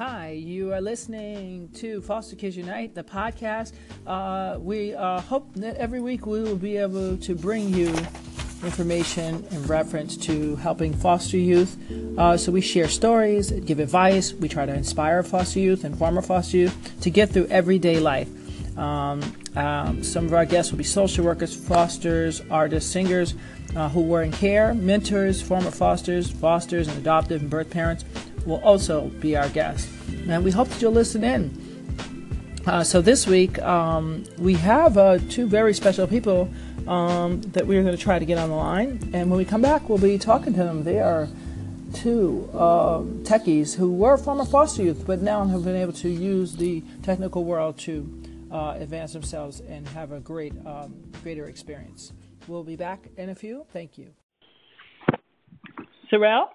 Hi, you are listening to Foster Kids Unite, the podcast. Uh, we uh, hope that every week we will be able to bring you information in reference to helping foster youth. Uh, so we share stories, give advice. We try to inspire foster youth and former foster youth to get through everyday life. Um, um, some of our guests will be social workers, fosters, artists, singers uh, who were in care, mentors, former fosters, fosters, and adoptive and birth parents will also be our guest. And we hope that you'll listen in. Uh, so this week, um, we have uh, two very special people um, that we're going to try to get on the line. And when we come back, we'll be talking to them. They are two uh, techies who were former foster youth, but now have been able to use the technical world to uh, advance themselves and have a great, um, greater experience. We'll be back in a few. Thank you. Sorrel?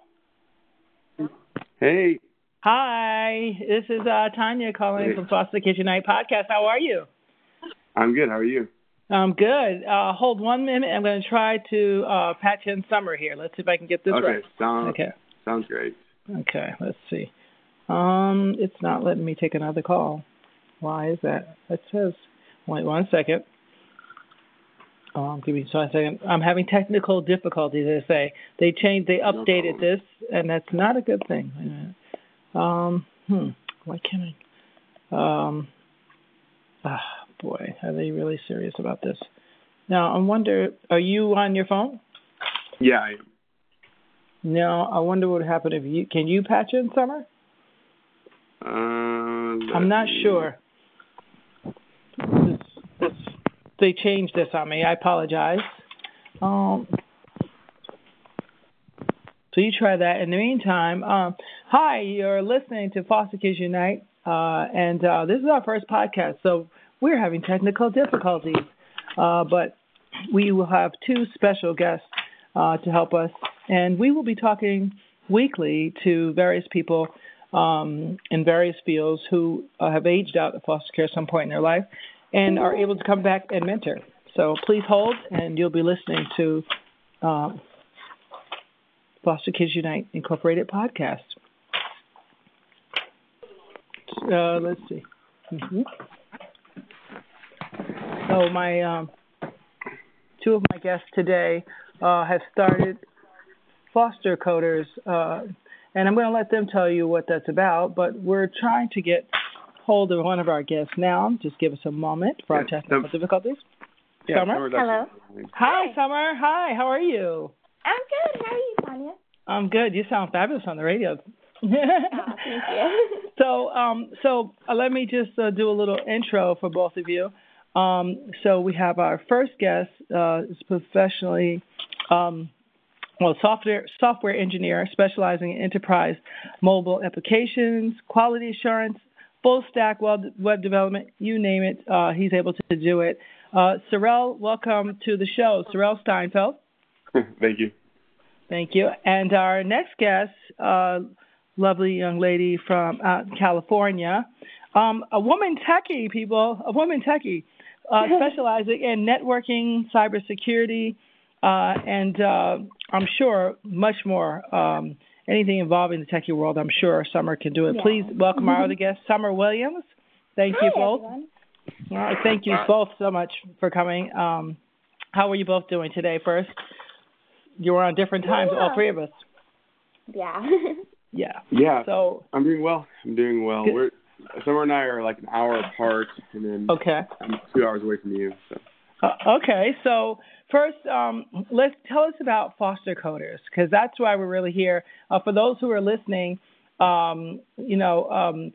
Hey. Hi, this is uh, Tanya calling hey. from Foster Kids Unite podcast. How are you? I'm good. How are you? I'm good. Uh, hold one minute. I'm going to try to uh, patch in Summer here. Let's see if I can get this okay, right. Sounds, okay. Sounds great. Okay. Let's see. Um, it's not letting me take another call. Why is that? It says. Wait one second. Um, give me a second. I'm having technical difficulties. They say they changed, they updated this, and that's not a good thing. Um, hmm. Why can't I? Um, ah, boy, are they really serious about this? Now, I wonder, are you on your phone? Yeah, I am. Now, I wonder what would happen if you can you patch in summer? Uh, I'm not sure. This, this they changed this on me. I apologize. Um, so you try that. In the meantime, um, hi, you're listening to Foster Kids Unite, uh, and uh, this is our first podcast. So we're having technical difficulties, uh, but we will have two special guests uh, to help us, and we will be talking weekly to various people um, in various fields who uh, have aged out of foster care at some point in their life and are able to come back and mentor. So please hold, and you'll be listening to um, Foster Kids Unite Incorporated podcast. Uh, let's see. Mm-hmm. So my um, two of my guests today uh, have started foster coders, uh, and I'm going to let them tell you what that's about. But we're trying to get hold of one of our guests now. Just give us a moment for our technical difficulties. Yeah, Summer? Hello. Hi, Summer. Hi, how are you? I'm good. How are you, Tanya? I'm good. You sound fabulous on the radio. oh, thank you. so, um, so uh, let me just uh, do a little intro for both of you. Um, so we have our first guest uh, is professionally, um, well, software software engineer specializing in enterprise mobile applications, quality assurance, full stack web, web development, you name it, uh, he's able to do it. Uh, welcome to the show. Sorrel Steinfeld. Thank you. Thank you. And our next guest, uh, lovely young lady from uh, California, um, a woman techie, people, a woman techie, uh, specializing in networking, cybersecurity, uh, and uh, I'm sure much more um, anything involving the techie world, I'm sure Summer can do it. Yeah. Please welcome our other guest, Summer Williams. Thank Hi, you both. Everyone. All right, thank you both so much for coming. Um, how are you both doing today? First, you were on different times, yeah. all three of us. Yeah. yeah. Yeah. So I'm doing well. I'm doing well. We're Summer and I are like an hour apart, and then okay. I'm two hours away from you. So. Uh, okay, so first, um, let's tell us about foster coders because that's why we're really here. Uh, for those who are listening, um, you know, um,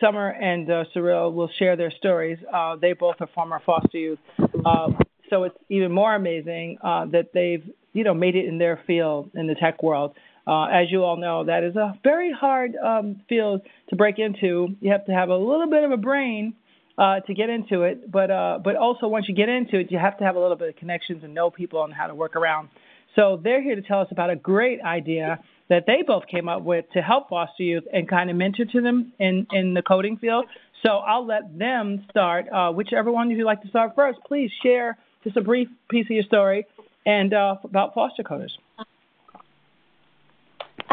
Summer and uh, Sorrel will share their stories. Uh, they both are former foster youth, uh, so it's even more amazing uh, that they've, you know, made it in their field in the tech world. Uh, as you all know, that is a very hard um, field to break into. You have to have a little bit of a brain uh, to get into it. But uh, but also once you get into it, you have to have a little bit of connections and know people and how to work around. So they're here to tell us about a great idea that they both came up with to help foster youth and kind of mentor to them in in the coding field. So I'll let them start. Uh, whichever one of you like to start first, please share just a brief piece of your story and uh, about foster coders.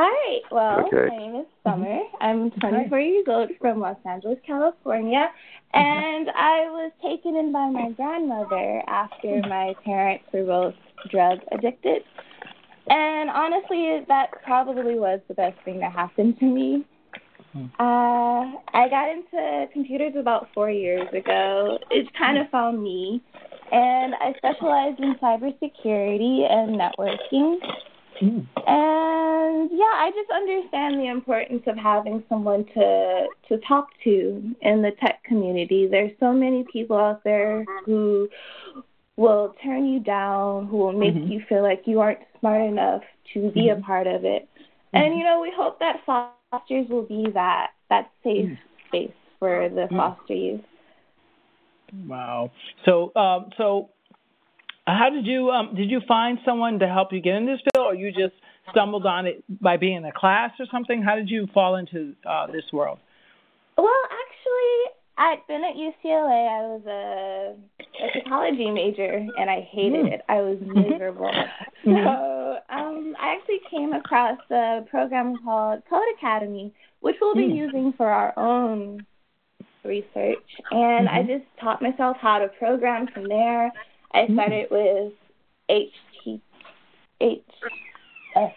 All right. Well, Okay. my name is Summer. Mm-hmm. I'm 24 years old from Los Angeles, California, mm-hmm. and I was taken in by my grandmother after mm-hmm. my parents were both drug addicted. And honestly, that probably was the best thing that happened to me. Hmm. Uh, I got into computers about four years ago. It kind of hmm. found me, and I specialized in cybersecurity and networking. Mm. And yeah, I just understand the importance of having someone to to talk to in the tech community. There's so many people out there who will turn you down, who will make Mhm. you feel like you aren't smart enough to be Mhm. a part of it. And you know, we hope that fosters will be that that safe Mm. space for the Mm. foster youth. Wow. So, um, so how did you um, did you find someone to help you get in this field, or you just stumbled on it by being in a class or something? How did you fall into uh, this world? Well, actually, I'd been at UCLA. I was a, a psychology major, and I hated Mm. it. I was miserable. Mhm. So um, I actually came across a program called Code Academy, which we'll be Mm. using for our own research. And I Mhm. just taught myself how to program from there. I Mm. started with HT, H, uh,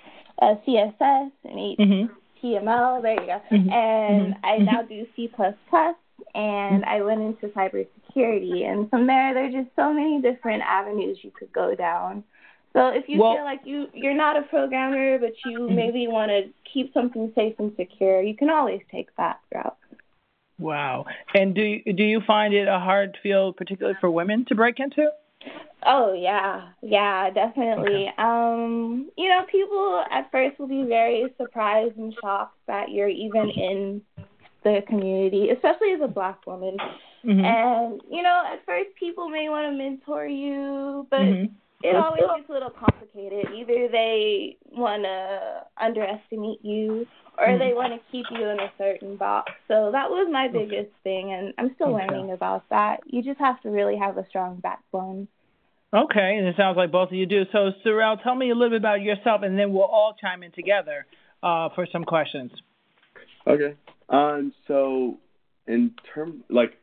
uh, CSS and H. Mm-hmm. HTML. There you go. Mhm. And Mhm. I now do C and I went into cybersecurity. And from there, there are just so many different avenues you could go down. So if you Well- feel like you you're not a programmer, but you Mhm. maybe want to keep something safe and secure, you can always take that route. Wow. And do you, do you find it a hard field, particularly for women, to break into? Oh yeah, yeah, definitely. Um, you know, people at first will be very surprised and shocked that you're even in the community, especially as a black woman. Mm-hmm. And you know, at first people may want to mentor you, but Mhm. It always gets a little complicated. Either they want to underestimate you, or they want to keep you in a certain box. So that was my biggest thing, and I'm still Okay. learning about that. You just have to really have a strong backbone. Okay, and it sounds like both of you do. So, Sorrel, tell me a little bit about yourself, and then we'll all chime in together uh, for some questions. Okay. Um. So, in terms like,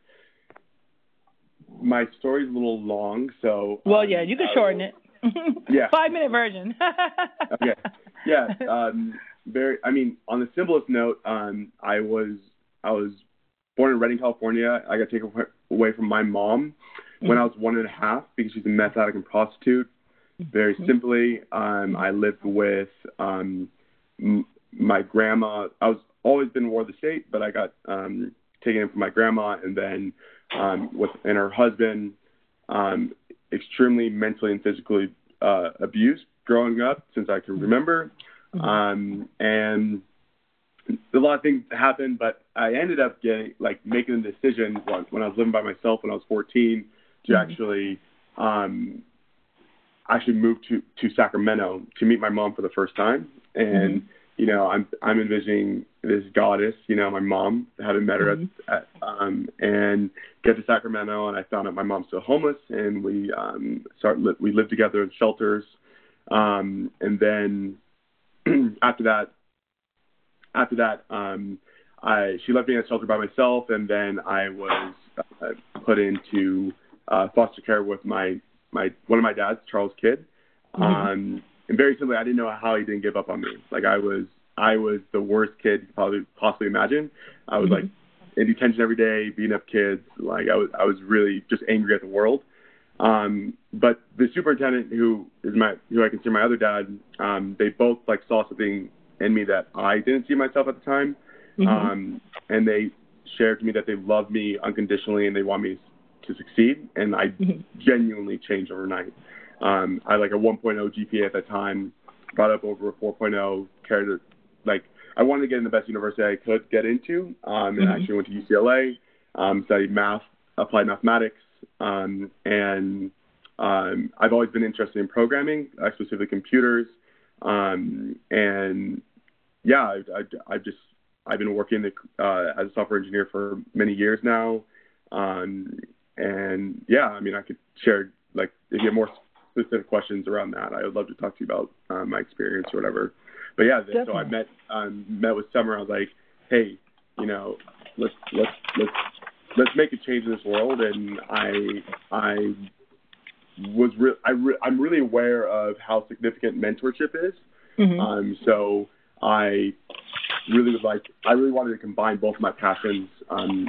my story's a little long, so. Well, um, yeah, you can shorten will- it. Yeah. Five minute version. okay. Yeah. Um. Very. I mean, on the simplest note, um, I was I was born in Redding, California. I got taken away from my mom when I was one and a half because she's a meth addict and prostitute. Very simply, um, I lived with um, m- my grandma. I was always been war of the state, but I got um, taken in from my grandma, and then um, with and her husband, um, extremely mentally and physically uh, abused growing up since I can remember, um, and a lot of things happened. But I ended up getting like making the decision when, when I was living by myself when I was 14 to Mhm. actually um, actually move to to Sacramento to meet my mom for the first time, and Mhm. You know I'm I'm envisioning this goddess, you know, my mom haven't met her Mhm. at, at um, and get to Sacramento, and I found out my mom's still homeless, and we um start li- we lived together in shelters, um, and then after that, after that, um, I she left me in a shelter by myself, and then I was uh, put into uh, foster care with my my one of my dads, Charles Kidd. Mhm. Um, and very simply, I didn't know how he didn't give up on me. Like I was, I was the worst kid you could probably possibly imagine. I was Mhm. like in detention every day, beating up kids. Like I was, I was really just angry at the world. Um, but the superintendent, who is my, who I consider my other dad, um, they both like saw something in me that I didn't see myself at the time. Mhm. Um, and they shared to me that they love me unconditionally and they want me to succeed. And I Mhm. genuinely changed overnight. Um, I had like a 1.0 GPA at that time, brought up over a 4.0, carried it, like I wanted to get in the best university I could get into, um, and Mhm. actually went to UCLA, um, studied math, applied mathematics, um, and um, I've always been interested in programming, uh, specifically computers, um, and yeah, I, I, I've just I've been working the, uh, as a software engineer for many years now, um, and yeah, I mean I could share like if you have more specific questions around that, I would love to talk to you about uh, my experience or whatever. but yeah, Definitely. so I met um, met with Summer. I was like, hey, you know, let's let's let's let's make a change in this world. And I I was re- I re- I'm really aware of how significant mentorship is. Mm-hmm. Um, so I really was like I really wanted to combine both of my passions. Um,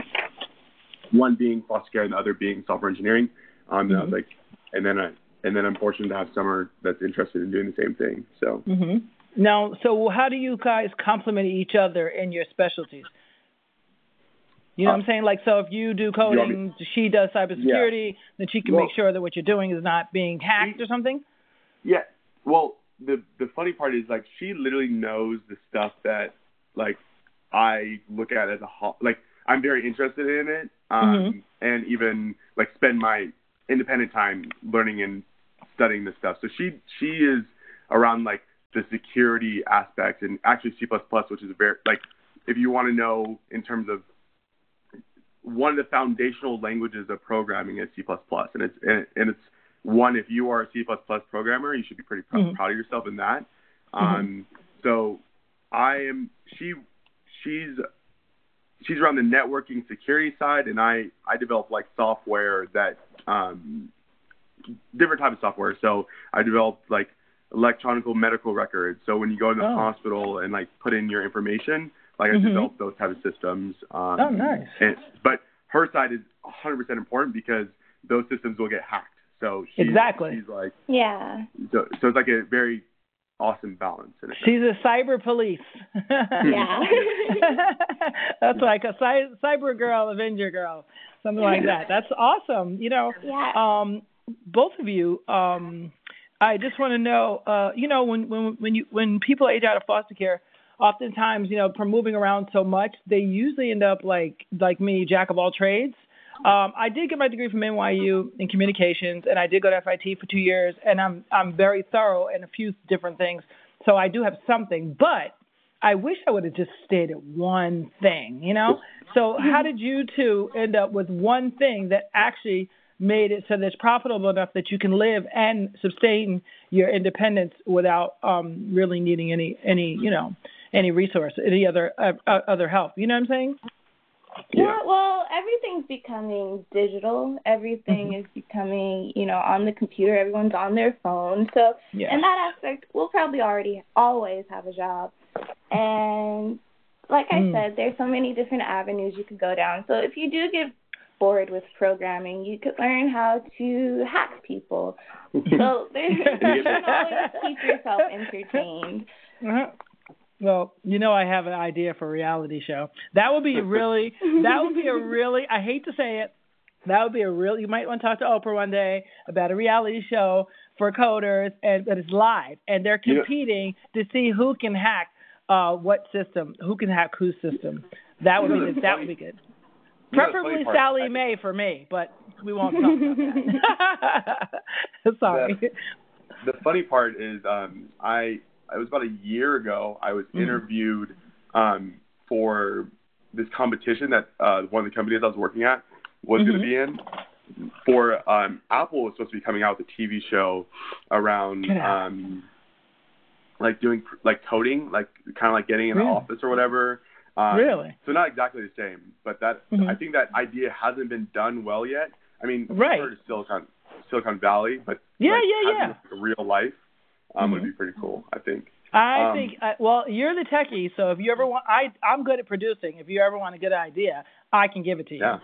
one being foster care and the other being software engineering. Um, mm-hmm. and I was mm-hmm. like, and then I and then I'm fortunate to have Summer that's interested in doing the same thing. So. Mm-hmm. Now, so how do you guys complement each other in your specialties? You know uh, what I'm saying? Like, so if you do coding, you she does cybersecurity, yeah. then she can well, make sure that what you're doing is not being hacked she, or something. Yeah. Well, the the funny part is like she literally knows the stuff that like I look at as a ho- like I'm very interested in it, um, mm-hmm. and even like spend my independent time learning and studying this stuff. So she she is around like the security aspect and actually C++, plus which is a very like if you want to know in terms of one of the foundational languages of programming is C++, and it's and, and it's one if you are a C++ programmer, you should be pretty pr- mm-hmm. proud of yourself in that. Mm-hmm. Um, so I am she she's she's around the networking security side, and I I develop like software that um, different type of software. So I developed like electronic medical records. So when you go to the oh. hospital and like put in your information, like mm-hmm. I developed those type of systems. Um, oh, nice. And, but her side is 100% important because those systems will get hacked. So she's, exactly. She's like yeah. So so it's like a very awesome balance. In it. She's a cyber police. yeah. That's like a cy- cyber girl, Avenger girl, something like that. That's awesome. You know. Yeah. Um, both of you. Um, I just want to know. Uh, you know, when when when you when people age out of foster care oftentimes, you know, from moving around so much, they usually end up like like me, jack of all trades. Um, I did get my degree from NYU in communications, and I did go to FIT for two years, and I'm I'm very thorough in a few different things. So I do have something, but I wish I would have just stayed at one thing, you know. So how did you two end up with one thing that actually made it so that it's profitable enough that you can live and sustain your independence without um, really needing any any you know any resource, any other uh, uh, other help. You know what I'm saying? Yeah. yeah. Well, everything's becoming digital. Everything mm-hmm. is becoming, you know, on the computer. Everyone's on their phone. So, yeah. in that aspect, we'll probably already always have a job. And like I mm. said, there's so many different avenues you could go down. So, if you do get bored with programming, you could learn how to hack people. so, there's, you can always keep yourself entertained. Uh-huh. Well, you know, I have an idea for a reality show. That would be really, that would be a really, I hate to say it, that would be a real you might want to talk to Oprah one day about a reality show for coders, and that is live, and they're competing yeah. to see who can hack uh, what system, who can hack whose system. That would you know, be good. That would be good. Preferably Sallie Mae for me, but we won't talk about that. Sorry. The, the funny part is, um, I it was about a year ago. I was mm-hmm. interviewed um, for this competition that uh, one of the companies I was working at was mm-hmm. going to be in. For um, Apple was supposed to be coming out with a TV show around um, like doing like coding, like kind of like getting in the office or whatever. Um, really? So not exactly the same, but that mm-hmm. I think that idea hasn't been done well yet. I mean, right. Silicon Silicon Valley, but yeah, like, yeah, yeah, like real life um, mm-hmm. would be pretty cool. I think. I um, think uh, well, you're the techie, so if you ever want, I I'm good at producing. If you ever want a good idea, I can give it to you. Yeah,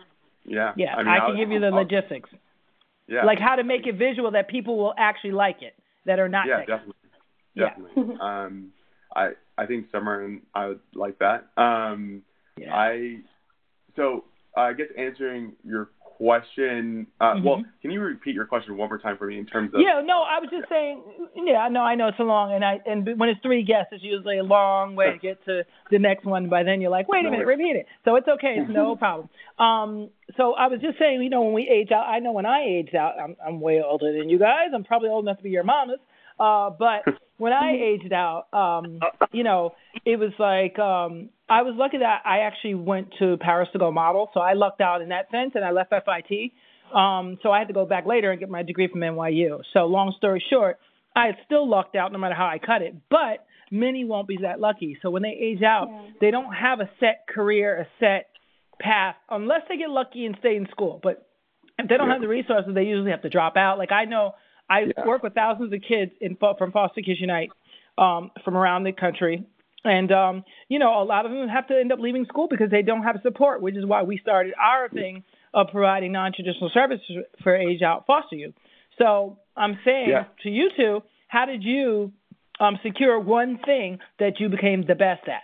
yeah. Yeah, I, mean, I can give you the I'll, logistics. Yeah. Like how to make it visual that people will actually like it, that are not. Yeah, definitely. Definitely. Yeah. um, I I think Summer and I would like that. Um, yeah. I so I guess answering your question. Uh, mm-hmm. Well, can you repeat your question one more time for me in terms of? Yeah, no, I was just saying. Yeah, no, I know it's a long, and I and when it's three guests, it's usually a long way to get to the next one. By then, you're like, wait a minute, repeat it. So it's okay, it's no problem. Um, so I was just saying, you know, when we age out, I know when I aged out, I'm I'm way older than you guys. I'm probably old enough to be your mamas. Uh, but when I aged out, um, you know, it was like um, I was lucky that I actually went to Paris to go model, so I lucked out in that sense, and I left FIT. Um, so I had to go back later and get my degree from NYU. So long story short, I still lucked out no matter how I cut it. But many won't be that lucky. So when they age out, Yeah. they don't have a set career, a set path, unless they get lucky and stay in school. But if they don't have the resources, they usually have to drop out. Like I know, I Yeah. work with thousands of kids in from Foster Kids Unite um, from around the country, and um, you know, a lot of them have to end up leaving school because they don't have support, which is why we started our thing of providing non-traditional services for age out foster youth. So I'm saying Yeah. to you two, how did you um, secure one thing that you became the best at?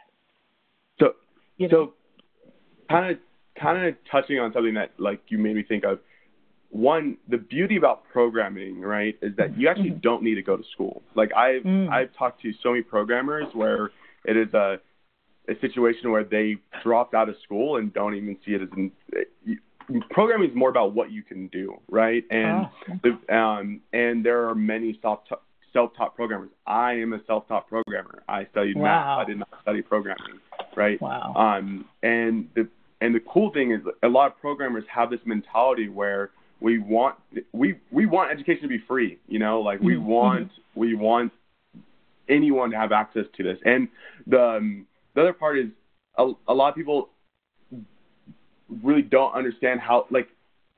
So, You know? so kind of kind of touching on something that like you made me think of. One, the beauty about programming, right, is that you actually don't need to go to school. Like I've Mm. I've talked to so many programmers where it is a a situation where they dropped out of school and don't even see it as an programming is more about what you can do, right? And Oh, the, um, and there are many self self-taught programmers. I am a self-taught programmer. I studied Wow. math. I did not study programming, right? Wow. Um, and the and the cool thing is a lot of programmers have this mentality where we want we we want education to be free. You know, like we Mhm. want we want anyone to have access to this. And the um, the other part is a, a lot of people really don't understand how like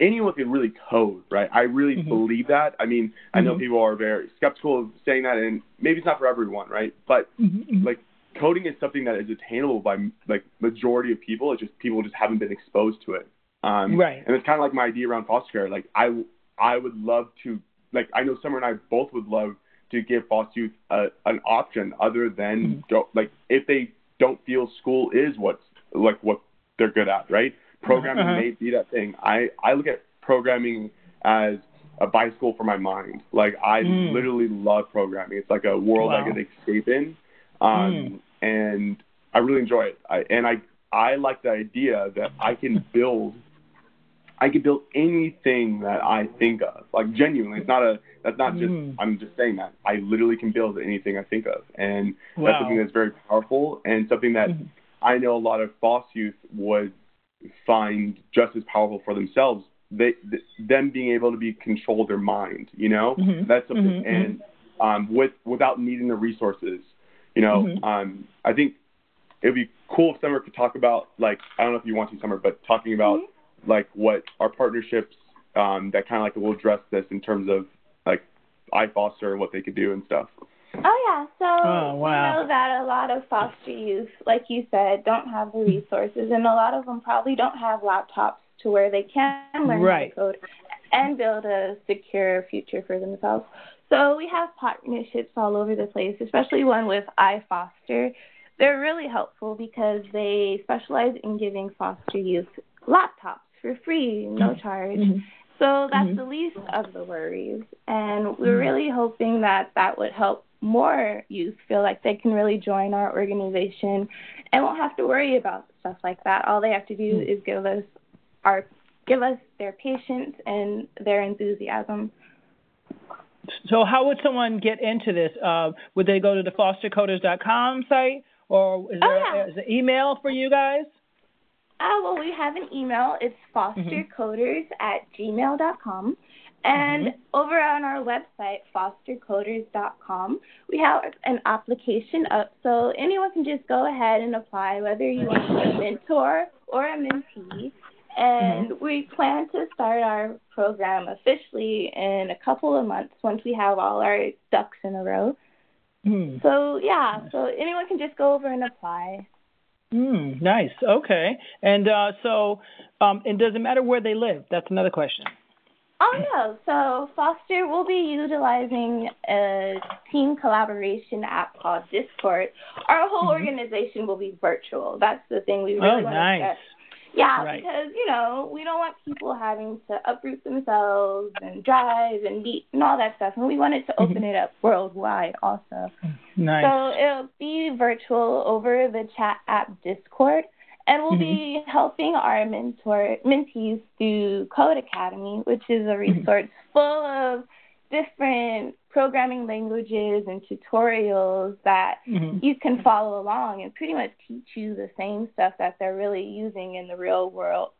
anyone can really code, right? I really Mhm. believe that. I mean, I know Mhm. people are very skeptical of saying that, and maybe it's not for everyone, right? But Mhm. like coding is something that is attainable by like majority of people. It's just people just haven't been exposed to it. Um, Right. And it's kind of like my idea around foster care. Like I, I would love to, like I know Summer and I both would love to give foster youth a, an option other than Mhm. go, like if they don't feel school is what's like what they're good at, right? Programming Uh-huh. may be that thing. I I look at programming as a bicycle for my mind. Like I Mm. literally love programming. It's like a world I Wow. get to escape in, um, Mm. and I really enjoy it. I, and I I like the idea that I can build. I can build anything that I think of. Like genuinely, it's not a. That's not just. Mm. I'm just saying that. I literally can build anything I think of, and Wow. that's something that's very powerful and something that Mhm. I know a lot of foster youth would find just as powerful for themselves. They, th- them being able to be control their mind, you know, Mhm. that's something, Mhm, and um, with without needing the resources, you know, Mhm. um, I think it'd be cool if Summer could talk about like I don't know if you want to Summer, but talking about like what our partnerships um, that kind of like will address this in terms of like iFoster and what they could do and stuff. Oh yeah, so Oh, wow. we know that a lot of foster youth, like you said, don't have the resources, and a lot of them probably don't have laptops to where they can learn Right. to code and build a secure future for themselves. So we have partnerships all over the place, especially one with iFoster. They're really helpful because they specialize in giving foster youth laptops for free, no charge. Mhm. So that's Mhm. the least of the worries. And we're Mhm. really hoping that that would help more youth feel like they can really join our organization and won't have to worry about stuff like that. All they have to do Mhm. is give us our give us their patience and their enthusiasm. So how would someone get into this? Uh, would they go to the fostercoders.com site, or is Oh, there yeah. is there email for you guys? Uh, well, we have an email. It's fostercoders at gmail.com. And over on our website, fostercoders.com, we have an application up. So anyone can just go ahead and apply, whether you want to be a mentor or a mentee. And we plan to start our program officially in a couple of months once we have all our ducks in a row. Hmm. So, yeah, so anyone can just go over and apply. Hmm. Nice. Okay. And uh, so, um, it doesn't matter where they live. That's another question. Oh no! So Foster will be utilizing a team collaboration app called Discord. Our whole Mhm. organization will be virtual. That's the thing we really oh, want to nice. Yeah, Right. because you know we don't want people having to uproot themselves and drive and meet and all that stuff, and we wanted to mm-hmm. open it up worldwide also. Nice. So it'll be virtual over the chat app Discord, and we'll be mm-hmm. helping our mentor mentees through Codecademy, which is a mm-hmm. resource full of different programming languages and tutorials that Mhm. you can follow along and pretty much teach you the same stuff that they're really using in the real world.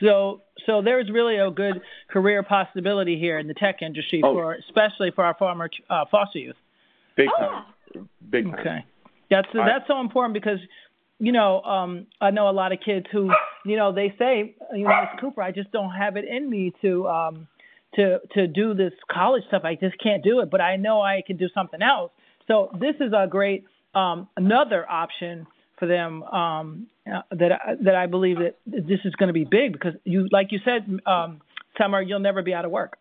So, so there's really a good career possibility here in the tech industry Oh. for, especially for our former uh, foster youth. Big Oh, time. yeah. big time. Okay, that's I, that's so important because you know um, I know a lot of kids who you know they say you know Miss Cooper, I just don't have it in me to um, to to do this college stuff. I just can't do it, but I know I can do something else. So this is a great um, another option for them um, uh, that that I believe that this is going to be big because you, like you said, um, Summer, you'll never be out of work.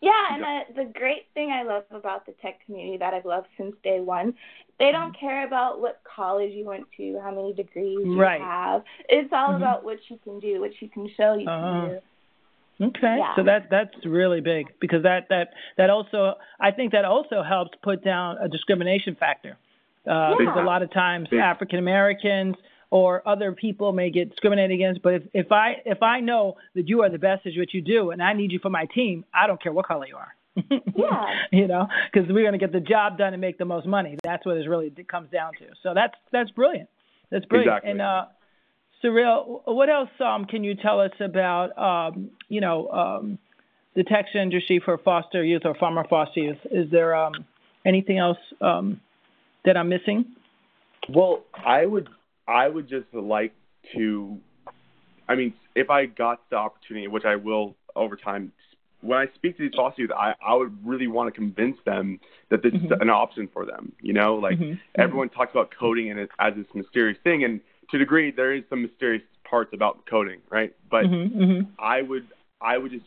Yeah, and the, the great thing I love about the tech community that I've loved since day one, they don't mm-hmm. care about what college you went to, how many degrees you right. have. It's all mm-hmm. about what you can do, what you can show you uh-huh. can do. Okay, yeah. so that that's really big because that that that also I think that also helps put down a discrimination factor. Uh, yeah. Because a lot of times African Americans or other people may get discriminated against. But if, if I if I know that you are the best at what you do and I need you for my team, I don't care what color you are. yeah. You know, because we're going to get the job done and make the most money. That's what it really comes down to. So that's that's brilliant. That's brilliant. Exactly. And uh, Cyril, what else um, can you tell us about um, you know um, the tech industry for foster youth or former foster youth? Is there um, anything else um, that I'm missing? Well, I would I would just like to, I mean, if I got the opportunity, which I will over time, when I speak to these foster youth, I, I would really want to convince them that this mm-hmm. is an option for them. You know, like mm-hmm. everyone talks about coding and it as this mysterious thing, and to a degree, there is some mysterious parts about coding, right? But mm-hmm. mm-hmm. I would, I would just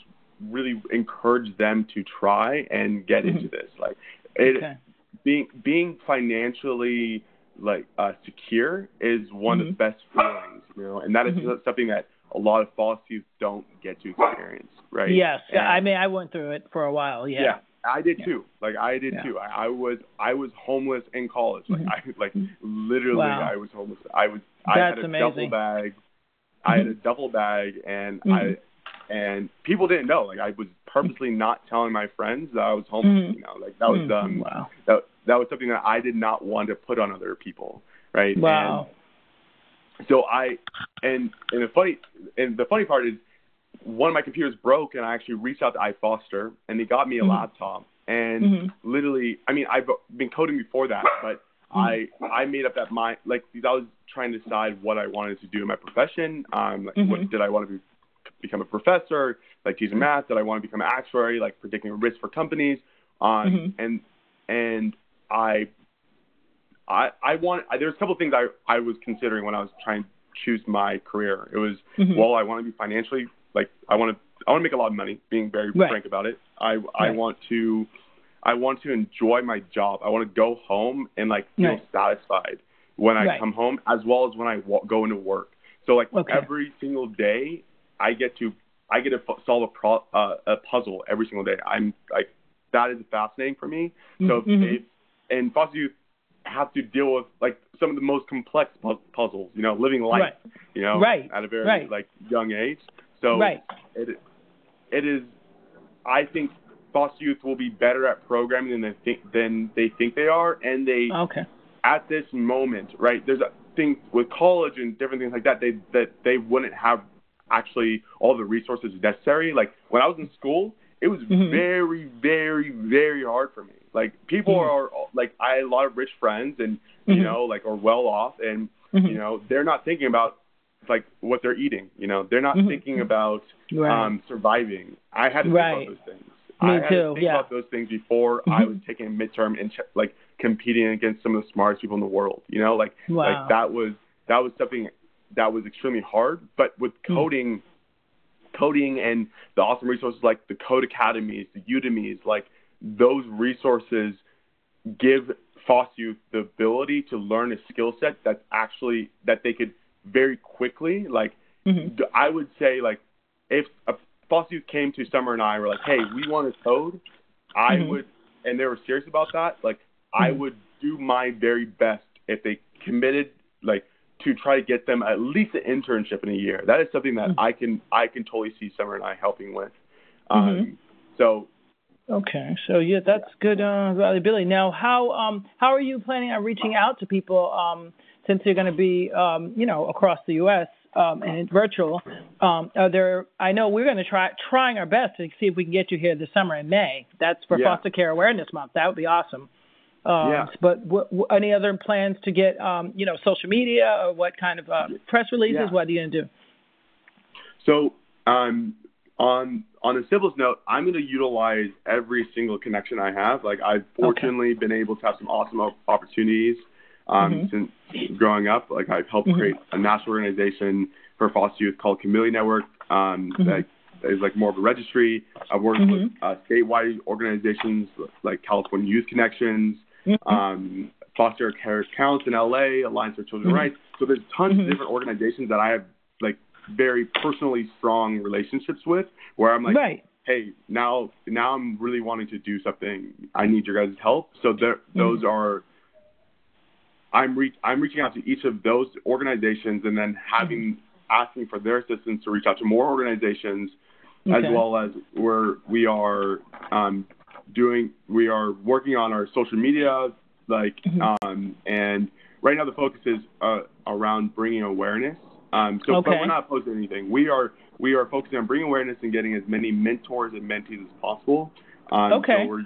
really encourage them to try and get mm-hmm. into this. Like, it, okay. being being financially like uh, secure is one mm-hmm. of the best feelings, you know, and that is mm-hmm. something that a lot of false youth don't get to experience, right? Yes, and, I mean I went through it for a while. Yeah, yeah I did yeah. too. Like I did yeah. too. I, I was I was homeless in college. Like mm-hmm. I like literally wow. I was homeless. I was That's I had a amazing. duffel bag. I had a Mm-hmm. duffel bag and Mm-hmm. I and people didn't know. Like I was purposely not telling my friends that I was homeless. You know, like that was um wow. that that was something that I did not want to put on other people right? Wow. And so I and and the funny and the funny part is one of my computers broke and I actually reached out to iFoster and they got me a mm-hmm. laptop and mm-hmm. literally I mean I've been coding before that but mm-hmm. I I made up that mind like because I was trying to decide what I wanted to do in my profession um like what Mm-hmm. did I want to be, become a professor like teaching math did I want to become an actuary like predicting risk for companies um Mm-hmm. and and I I I want I, there's a couple of things I I was considering when I was trying to choose my career. It was Mhm. well I want to be financially like I want to I want to make a lot of money. Being very Right. frank about it, I I want to I want to enjoy my job. I want to go home and like feel Right. satisfied when I Right. come home, as well as when I wa- go into work. So like Okay. every single day, I get to I get to solve a pro, uh, a puzzle every single day. I'm like that is fascinating for me. So Mhm. if and foster youth have to deal with like some of the most complex pu- puzzles, you know, living life, Right. you know, Right. at a very Right. like young age. So Right. it it is I think foster youth will be better at programming than they think than they think they are and they Okay. at this moment, right? There's a things with college and different things like that they that they wouldn't have actually all the resources necessary. Like when I was in school, it was Mhm. very, very, very hard for me. Like people Mhm. are like I had a lot of rich friends and you Mhm. know like are well off and Mhm. you know they're not thinking about like what they're eating. You know they're not Mhm. thinking about Right. um surviving. I had to Right. think about those things. Me I had too, to think yeah. about those things before I Mhm. was taking a midterm and like competing against some of the smartest people in the world. You know, like Wow. like that was that was something that was extremely hard. But with Hmm. coding, coding and the awesome resources like the Code Academies, the Udemy's, like those resources give youth the ability to learn a skill set that's actually that they could very quickly like Mhm. d- I would say like if a youth came to Summer and I were like, hey, we want a code, I Mhm. would, and they were serious about that, like I Mhm. would do my very best if they committed like to try to get them at least an internship in a year. That is something that Mhm. I can I can totally see Summer and I helping with. Um, Mhm. So Okay, so yeah, that's good uh, valuability. Now, how um how are you planning on reaching out to people um since you're going to be um you know across the U.S. Um, and it's virtual? Um, are there? I know we're going to try trying our best to see if we can get you here this summer in May. That's for Yeah. Foster Care Awareness Month. That would be awesome. Um, Yeah. But what, what, any other plans to get, um, you know, social media or what kind of uh, press releases? Yeah. What are you going to do? So um, on on the simplest note, I'm going to utilize every single connection I have. Like I've fortunately been able to have some awesome op- opportunities um, Mhm. since growing up. Like I've helped Mhm. create a national organization for foster youth called Camellia Network. Um, Mhm. That is like more of a registry. I've worked with uh, statewide organizations like California Youth Connections, um, Foster Care Counts in LA, Alliance for Children's. Rights. So there's tons of different organizations that I have like very personally strong relationships with, where I'm like, right. hey, now now I'm really wanting to do something. I need your guys' help. So there, Mm-hmm. those are. I'm reach I'm reaching out to each of those organizations and then having asking for their assistance to reach out to more organizations as well as we're we are um, doing we are working on our social media like Mhm. um, and right now the focus is uh, around bringing awareness. Um, so but we're not posting anything. We are we are focusing on bringing awareness and getting as many mentors and mentees as possible. Um, Okay. so we're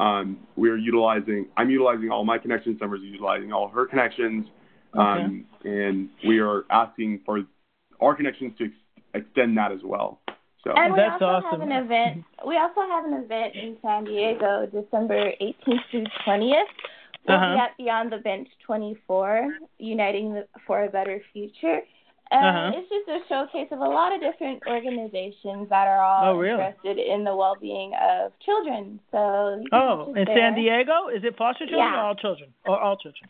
um, we're utilizing I'm utilizing all my connections Summer's utilizing all her connections um, and we are asking for our connections to ex- extend that as well so And we That's also awesome. have an event. We also have an event in San Diego, December 18th through 20th. We'll Uh-huh. be at Beyond the Bench 24, Uniting the, for a Better Future. And Uh-huh. it's just a showcase of a lot of different organizations that are all Oh, really? interested in the well-being of children. So Oh, in there. San Diego? Is it foster children Yeah. or all children? Or all children?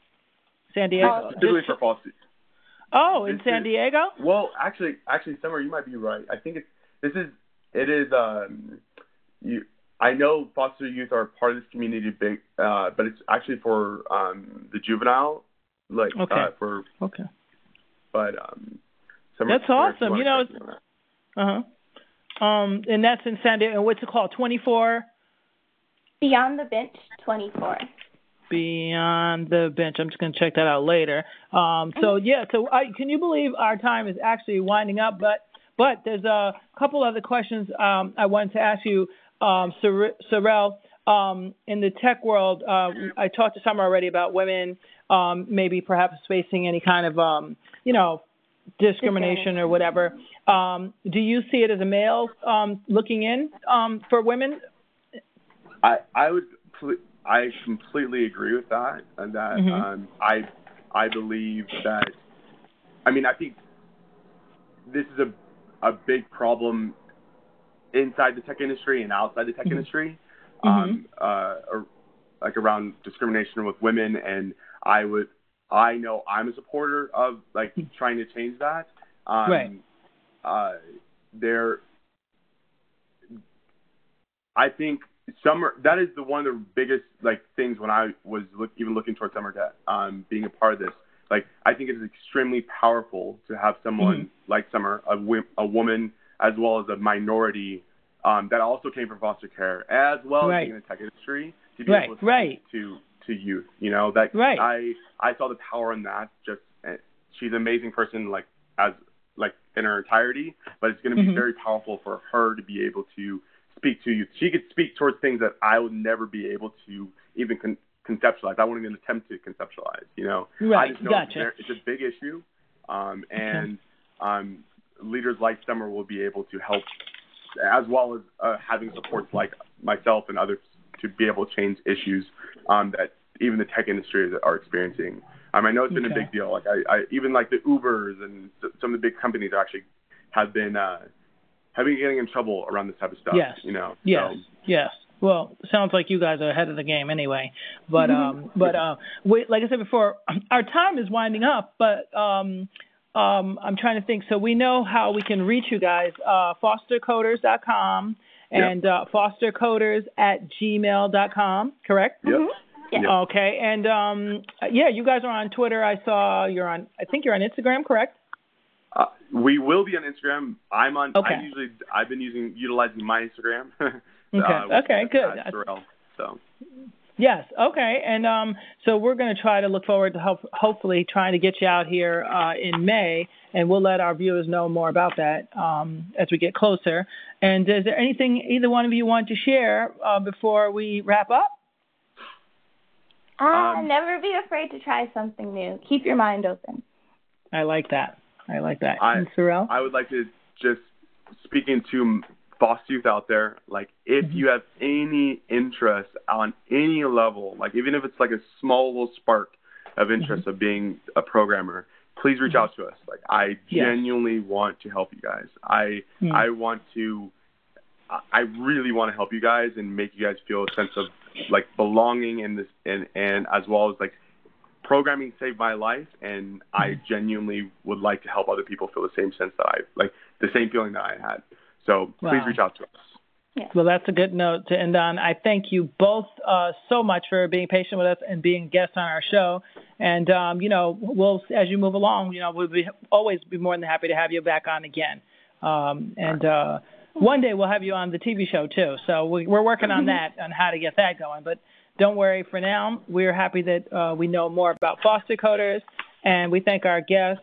San Diego. All Specifically for foster. oh, in this San is- Diego? Well, actually, actually, Summer, you might be right. I think it's this is it is um you. I know foster youth are part of this community, big, uh, but it's actually for um the juvenile, like Okay. uh, for Okay. but um. Summer, That's awesome. You know, correct me on that. Uh huh. Um, and that's in San Diego. And what's it called? Twenty four Beyond the Bench 24. Beyond the Bench. I'm just going to check that out later. Um, so yeah. So I, can you believe our time is actually winding up? But but there's a couple other questions um, I wanted to ask you, um, Sor- Sorrel. Um, in the tech world, uh, I talked to Summer already about women, um, maybe perhaps facing any kind of, um, you know, discrimination or whatever. Um, do you see it as a male um, looking in um, for women? I I would I completely agree with that and that Mhm. um, I I believe that I mean I think this is a a big problem inside the tech industry and outside the tech Mhm. industry um, uh, or, like around discrimination with women and I would I know I'm a supporter of like trying to change that um, Right. uh, there I think summer that is the one of the biggest like things when I was look, even looking towards summer debt, um, being a part of this. Like I think it is extremely powerful to have someone Mm-hmm. like Summer, a, a woman as well as a minority um, that also came from foster care, as well Right. as being in the tech industry, to be Right, able to right. to to youth. You know that Right. I I saw the power in that. Just uh, she's an amazing person, like as like in her entirety, but it's going to be Mhm. very powerful for her to be able to speak to you. She could speak towards things that I would never be able to even con- conceptualize. I wouldn't even attempt to conceptualize. You know, I just know gotcha. it's, it's a big issue, um, and um, leaders like Summer will be able to help, as well as uh, having supports like myself and others to be able to change issues um, that even the tech industry are experiencing. Um, I know it's been a big deal. Like I, I even like the Ubers and some of the big companies actually have been uh, have been getting in trouble around this type of stuff. Yes. You know. Yes, So, yes. Well, sounds like you guys are ahead of the game anyway. But um, but uh, we, like I said before, our time is winding up. But um, um, I'm trying to think. So we know how we can reach you guys. Uh, fostercoders.com and uh, fostercoders at gmail.com. Correct? Yep. Mhm. Yep. Okay. And um, yeah, you guys are on Twitter. I saw you're on. I think you're on Instagram. Correct? Uh, we will be on Instagram. I'm on. Okay. I usually I've been using utilizing my Instagram. Okay. uh, Okay, good. at Sorrel. So Yes. Okay. And um, so we're going to try to look forward to help, hopefully trying to get you out here uh, in May, and we'll let our viewers know more about that um, as we get closer. And is there anything either one of you want to share uh, before we wrap up? Ah, um, never be afraid to try something new. Keep your mind open. I like that. I like that. I, and Sorrel? I would like to just speaking to foster youth out there, like if mm-hmm. you have any interest on any level, like even if it's like a small little spark of interest mm-hmm. of being a programmer, please reach mm-hmm. out to us. Like I genuinely want to help you guys. I mm. I want to I really want to help you guys and make you guys feel a sense of like belonging in this and and as well as like programming saved my life and I mm-hmm. genuinely would like to help other people feel the same sense that I like the same feeling that I had. So wow. please reach out to us. Yeah. Well, that's a good note to end on. I thank you both uh, so much for being patient with us and being guests on our show. And um, you know, we'll as you move along, you know, we'll be always be more than happy to have you back on again. Um, and uh, one day we'll have you on the TV show too. So we, are working on that on how to get that going. But don't worry. For now, we're happy that uh, we know more about foster coders, and we thank our guest,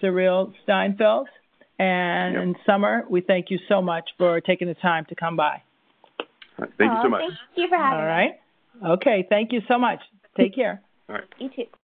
Cyril Steinfeld and yep. Summer, we thank you so much for taking the time to come by. Right, thank you so much. Thank you for having me. All right. Okay. Thank you so much. Take care. All right. You too.